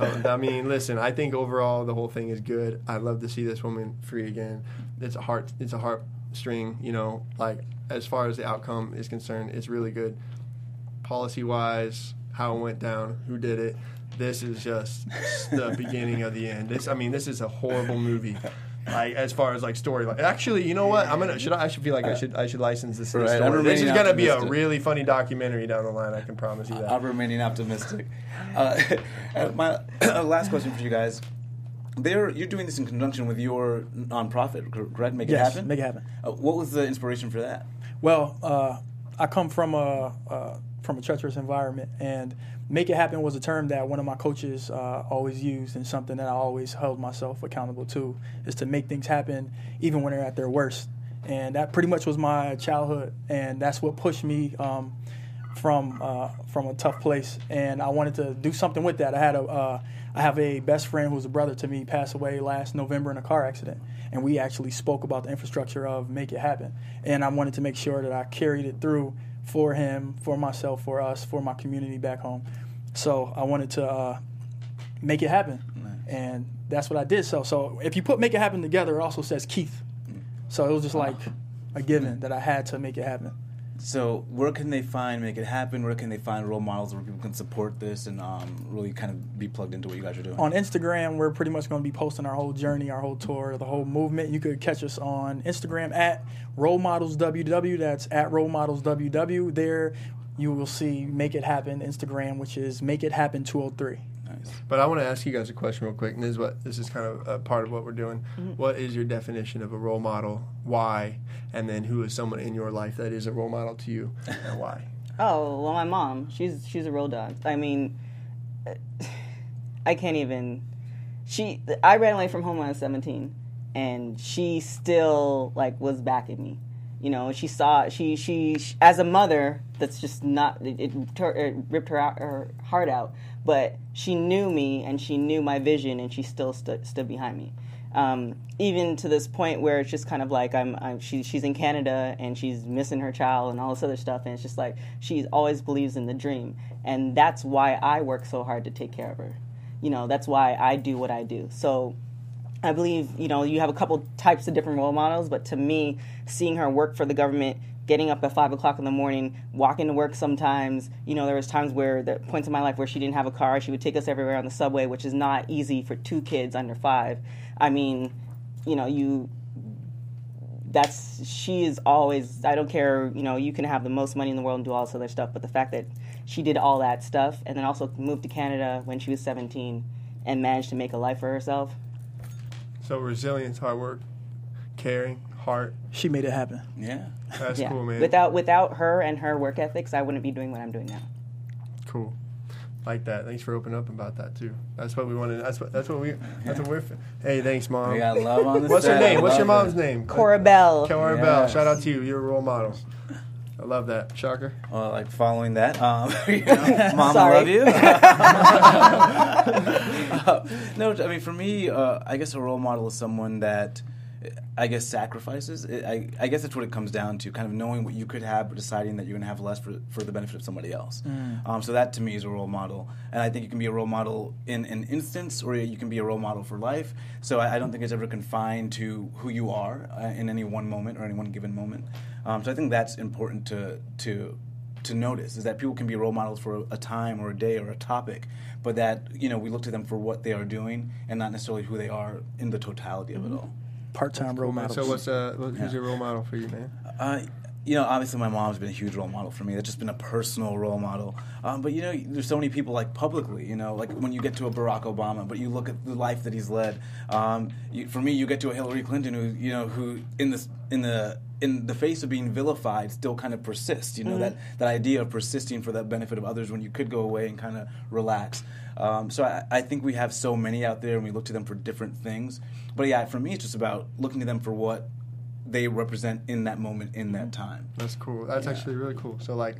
Um, I mean, listen, I think overall the whole thing is good. I'd love to see this woman free again. It's a heart. It's a heartstring. You know, like as far as the outcome is concerned, it's really good. Policy wise, how it went down, who did it. This is just the beginning of the end. This, I mean, this is a horrible movie. Like as far as like story, like actually, you know what? I'm gonna should I, I should feel like I should I should license this. Right, story. I'm This is gonna be a really funny documentary down the line. I can promise you that. I'm remaining optimistic. Uh, uh, my last question for you guys. There, you're doing this in conjunction with your nonprofit, correct? Make Yes, it happen. Make It Happen. Uh, what was the inspiration for that? Well, uh, I come from a uh, from a treacherous environment, and "make it happen" was a term that one of my coaches uh, always used, and something that I always held myself accountable to is to make things happen even when they're at their worst. And that pretty much was my childhood, and that's what pushed me um, from uh, from a tough place, and I wanted to do something with that. I had a uh, I have a best friend who's a brother to me, passed away last November in a car accident, and we actually spoke about the infrastructure of Make It Happen, and I wanted to make sure that I carried it through for him, for myself, for us, for my community back home. So I wanted to uh, make it happen, and that's what I did. So so if you put Make It Happen together, it also says Keith. So it was just like a given that I had to make it happen. So where can they find Make It Happen? Where can they find role models where people can support this and um, really kind of be plugged into what you guys are doing? On Instagram, we're pretty much going to be posting our whole journey, our whole tour, the whole movement. You could catch us on Instagram at Role Models WW. That's at Role Models WW. There, you will see Make It Happen Instagram, which is Make It Happen 203. Nice. But I want to ask you guys a question real quick, and this is what this is kind of a part of what we're doing. Mm-hmm. What is your definition of a role model? Why? And then who is someone in your life that is a role model to you, and why? Oh well, my mom. She's she's a real dog. I mean, I can't even. She. I ran away from home when I was seventeen, and she still like was backing me. You know, she saw she she, she as a mother. That's just not. It, it, it ripped her out, her heart out. But she knew me, and she knew my vision, and she still stood stood behind me. Um, even to this point where it's just kind of like I'm, I'm she, she's in Canada and she's missing her child and all this other stuff, and it's just like she always believes in the dream, and that's why I work so hard to take care of her. You know, that's why I do what I do. So I believe, you know, you have a couple types of different role models, but to me, seeing her work for the government, getting up at five o'clock in the morning, walking to work sometimes, you know, there was times where the points in my life where she didn't have a car, she would take us everywhere on the subway, which is not easy for two kids under five. I mean, you know, you that's she is always I don't care, you know, you can have the most money in the world and do all this other stuff, but the fact that she did all that stuff and then also moved to Canada when she was 17 and managed to make a life for herself. So resilience, hard work, caring, heart. She made it happen. Yeah. That's yeah. cool, man. Without without her and her work ethics, I wouldn't be doing what I'm doing now. Cool. Like that. Thanks for opening up about that too. That's what we wanted. That's what. That's what we. That's what we're. Hey, thanks, mom. We got love on the What's her name? What's your mom's it. name? Cora Bell. Cora Bell. Shout out to you. You're a role model. I love that. Shocker. Well, like following that, um, you know, mom, I love you. Uh, no, I mean, for me, uh, I guess a role model is someone that, I guess, sacrifices. It, I, I guess that's what it comes down to, kind of knowing what you could have, but deciding that you're going to have less for, for the benefit of somebody else. Um, so that, to me, is a role model. And I think you can be a role model in an instance, or you can be a role model for life. So I, I don't think it's ever confined to who you are uh, in any one moment or any one given moment. Um, so I think that's important to to to notice is that people can be role models for a time or a day or a topic, but that you know we look to them for what they are doing and not necessarily who they are in the totality of it all. Part time role model. So what's uh who's Yeah. your role model for you, man? Uh, you know, obviously, my mom's been a huge role model for me. That's just been a personal role model. Um, but you know, there's so many people like publicly. You know, like when you get to a Barack Obama, but you look at the life that he's led. Um, you, for me, you get to a Hillary Clinton, who you know, who in this in the in the face of being vilified, still kind of persists. You know, that that idea of persisting for the benefit of others when you could go away and kind of relax. Um, so I, I think we have so many out there, and we look to them for different things. But yeah, for me, it's just about looking to them for what they represent in that moment in that mm-hmm. time. That's cool. That's actually really cool. So like,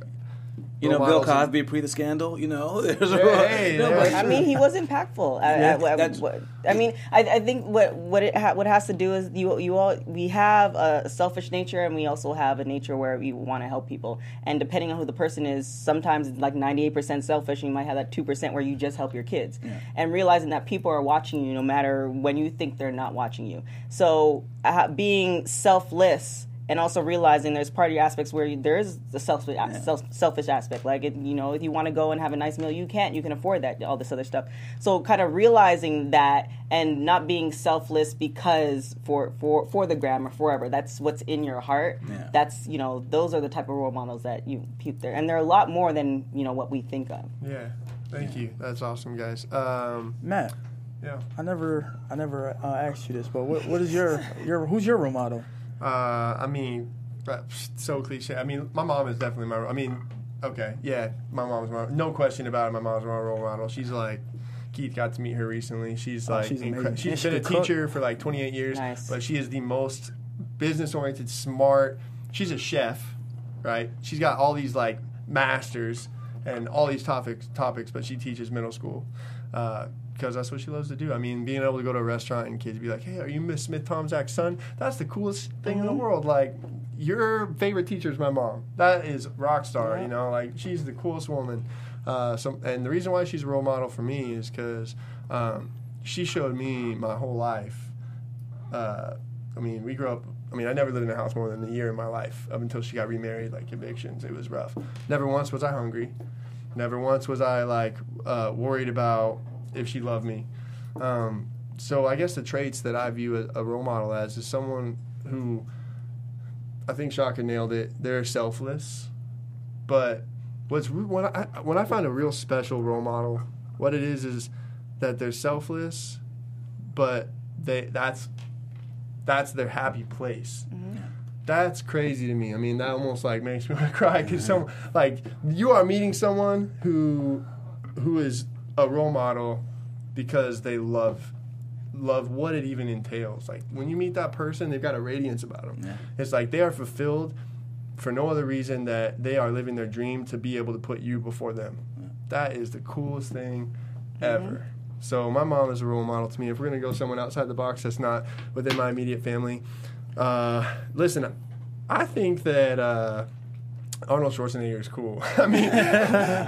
You know, Bill models and- Cosby pre the scandal. You know, there's Hey, hey, no, but- I mean, he was impactful. I, Yeah, I- I- what- I mean, I, I think what what it ha- what has to do is you you all we have a selfish nature and we also have a nature where we want to help people. And depending on who the person is, sometimes it's like ninety eight percent selfish, and you might have that two percent where you just help your kids. And realizing that people are watching you no matter when you think they're not watching you. So uh, being selfless and also realizing there's part of aspects where you, there is the selfish self, selfish aspect. Like it, you know, if you want to go and have a nice meal, you can't. You can afford that. All this other stuff. So kind of realizing that and not being selfless because for for for the gram or forever. That's what's in your heart. Yeah. That's you know those are the type of role models that you keep there, and they're a lot more than you know what we think of. yeah. Thank you. That's awesome, guys. Um, Matt, yeah. I never, I never uh, asked you this, but what, what is your, your, who's your role model? Uh, I mean, so cliche. I mean, my mom is definitely my. I mean, okay, yeah, my mom's my. No question about it. My mom's my role model. She's like. Keith got to meet her recently. She's Oh, like, she's incre- she's she been a cook. teacher for like 28 years, Nice. but she is the most business oriented, smart. She's a chef, right? She's got all these like masters and all these topics topics, but she teaches middle school. Because that's what she loves to do. I mean, being able to go to a restaurant and kids be like, "Hey, are you Miss Smith Tomzak's son?" That's the coolest thing in the world. Like, your favorite teacher is my mom. That is rock star. You know, like she's the coolest woman. Uh, so, and the reason why she's a role model for me is because um, she showed me my whole life. Uh, I mean, we grew up. I mean, I never lived in a house more than a year in my life up until she got remarried. Like evictions, it was rough. Never once was I hungry. Never once was I like uh, worried about if she loved me. Um, so I guess the traits that I view a, a role model as is someone who I think Shaka nailed it. They're selfless, but what's when I when I find a real special role model, what it is is that they're selfless, but they that's that's their happy place. That's crazy to me. I mean, that almost like makes me want to cry because some like you are meeting someone who who is a role model because they love love what it even entails. Like when you meet that person, they've got a radiance about them. Yeah. It's like they are fulfilled for no other reason that they are living their dream to be able to put you before them. That is the coolest thing ever. So my mom is a role model to me. If we're gonna go someone outside the box that's not within my immediate family, uh, listen, I think that. Uh, Arnold Schwarzenegger is cool. I mean,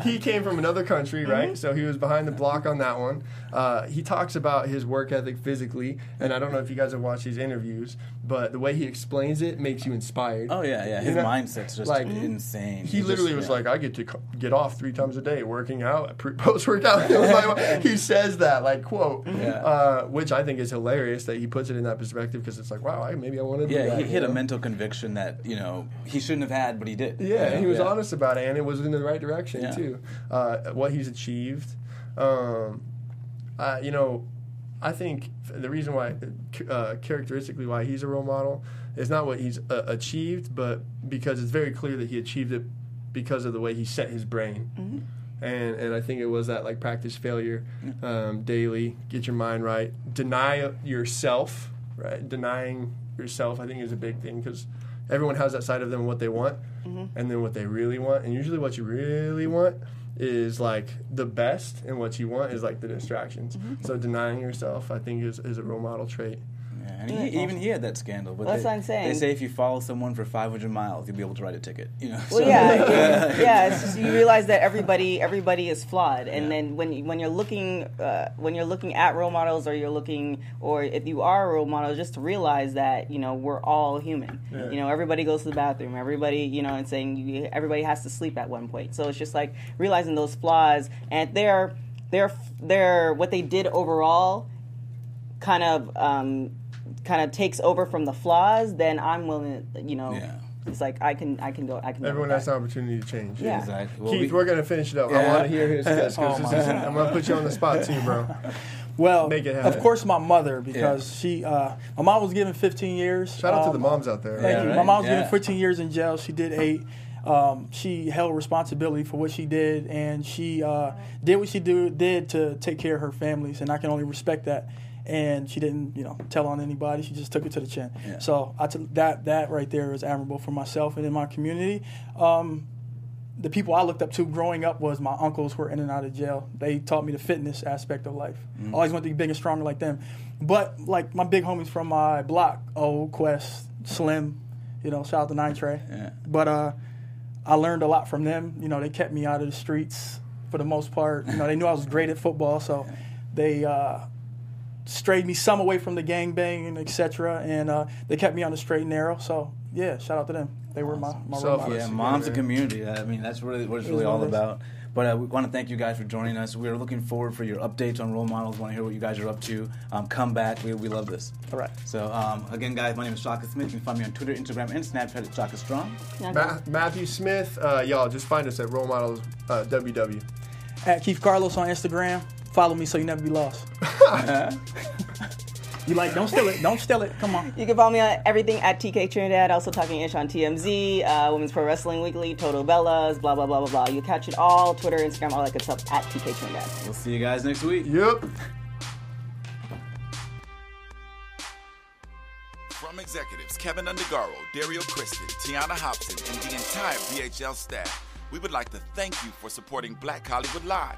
he came from another country, right? So he was behind the block on that one. Uh, he talks about his work ethic physically, and I don't know if you guys have watched his interviews, but the way he explains it makes you inspired. Oh yeah, yeah. You His know, mindset's just like, insane. He literally just- was yeah. like, I get to co- get off three times a day working out, post workout. he says that, like, quote, Yeah. uh, which I think is hilarious that he puts it in that perspective because it's like, wow, I, maybe I want to Yeah, that. he you hit a mental conviction that you know he shouldn't have had, but he did. Yeah, you know? he was Yeah. honest about it, and it was in the right direction too. Uh, what he's achieved, um, uh, you know, I think the reason why, uh, characteristically, why he's a role model is not what he's uh, achieved, but because it's very clear that he achieved it because of the way he set his brain. And, and I think it was that like practice failure um, daily, get your mind right, deny yourself, right? Denying yourself, I think, is a big thing because everyone has that side of them what they want and then what they really want. And usually, what you really want is like the best, and what you want is like the distractions. Mm-hmm. So, denying yourself, I think, is, is a role model trait. Yeah, and he, even he had that scandal. But That's they, what I'm saying. They say if you follow someone for 500 miles, you'll be able to write a ticket. You know. Well, so- yeah, yeah, yeah. It's just, you realize that everybody, everybody is flawed, and then when when you're looking, uh, when you're looking at role models, or you're looking, or if you are a role model, just to realize that you know we're all human. You know, everybody goes to the bathroom. Everybody, you know, and saying you, everybody has to sleep at one point. So it's just like realizing those flaws, and they're they're they're what they did overall, kind of. Um, kind of takes over from the flaws then i'm willing to, you know Yeah. it's like i can i can go i can Everyone has that. the opportunity to change. Yeah. Exactly. Well, Keith, we- we, are gonna finish it up. I want to hear his because Oh, this my is, God. I'm gonna put you on the spot too, bro. Well, Make it of course, my mother because she, uh, my mom was given 15 years. Shout out to Um, the moms out there. Thank Yeah, you. right? My mom was Yeah. given 15 years in jail. She did eight. Um, she held responsibility for what she did, and she uh, did what she do, did to take care of her families, and I can only respect that. And she didn't, you know, tell on anybody. She just took it to the chin. Yeah. So I t- that that right there is admirable for myself and in my community. Um, the people I looked up to growing up was my uncles who were in and out of jail. They taught me the fitness aspect of life. Mm. Always wanted to be big and stronger like them. But like my big homies from my block, old Quest, Slim, you know, shout out to Nine Trey. Yeah. But uh, I learned a lot from them. You know, they kept me out of the streets for the most part. You know, they knew I was great at football, so they uh, strayed me some away from the gang banging, etc. And uh, they kept me on the straight and narrow. So yeah, shout out to them. They were my, my role models. Yeah, Yeah, mom's a community. I mean, that's really what it's really is all about. But uh, we want to thank you guys for joining us. We're looking forward for your updates on role models. Want to hear what you guys are up to. Um, come back. We, we love this. All right. So um, again, guys, my name is Shaka Smith. You can find me on Twitter, Instagram, and Snapchat at Shaka Strong. Ma- Matthew Smith, uh, y'all just find us at Role Models uh, WW. At Keith Carlos on Instagram. Follow me so you never be lost. you like, don't steal it. Don't steal it. Come on. You can follow me on everything at TK Trinidad, also talking ish on TMZ, uh, Women's Pro Wrestling Weekly, Total Bellas, blah, blah, blah, blah, blah. You catch it all, Twitter, Instagram, all that good stuff at TK Trinidad. We'll see you guys next week. Yep. From executives Kevin Undergaro, Dario Kristen, Tiana Hobson, and the entire BHL staff, we would like to thank you for supporting Black Hollywood Live,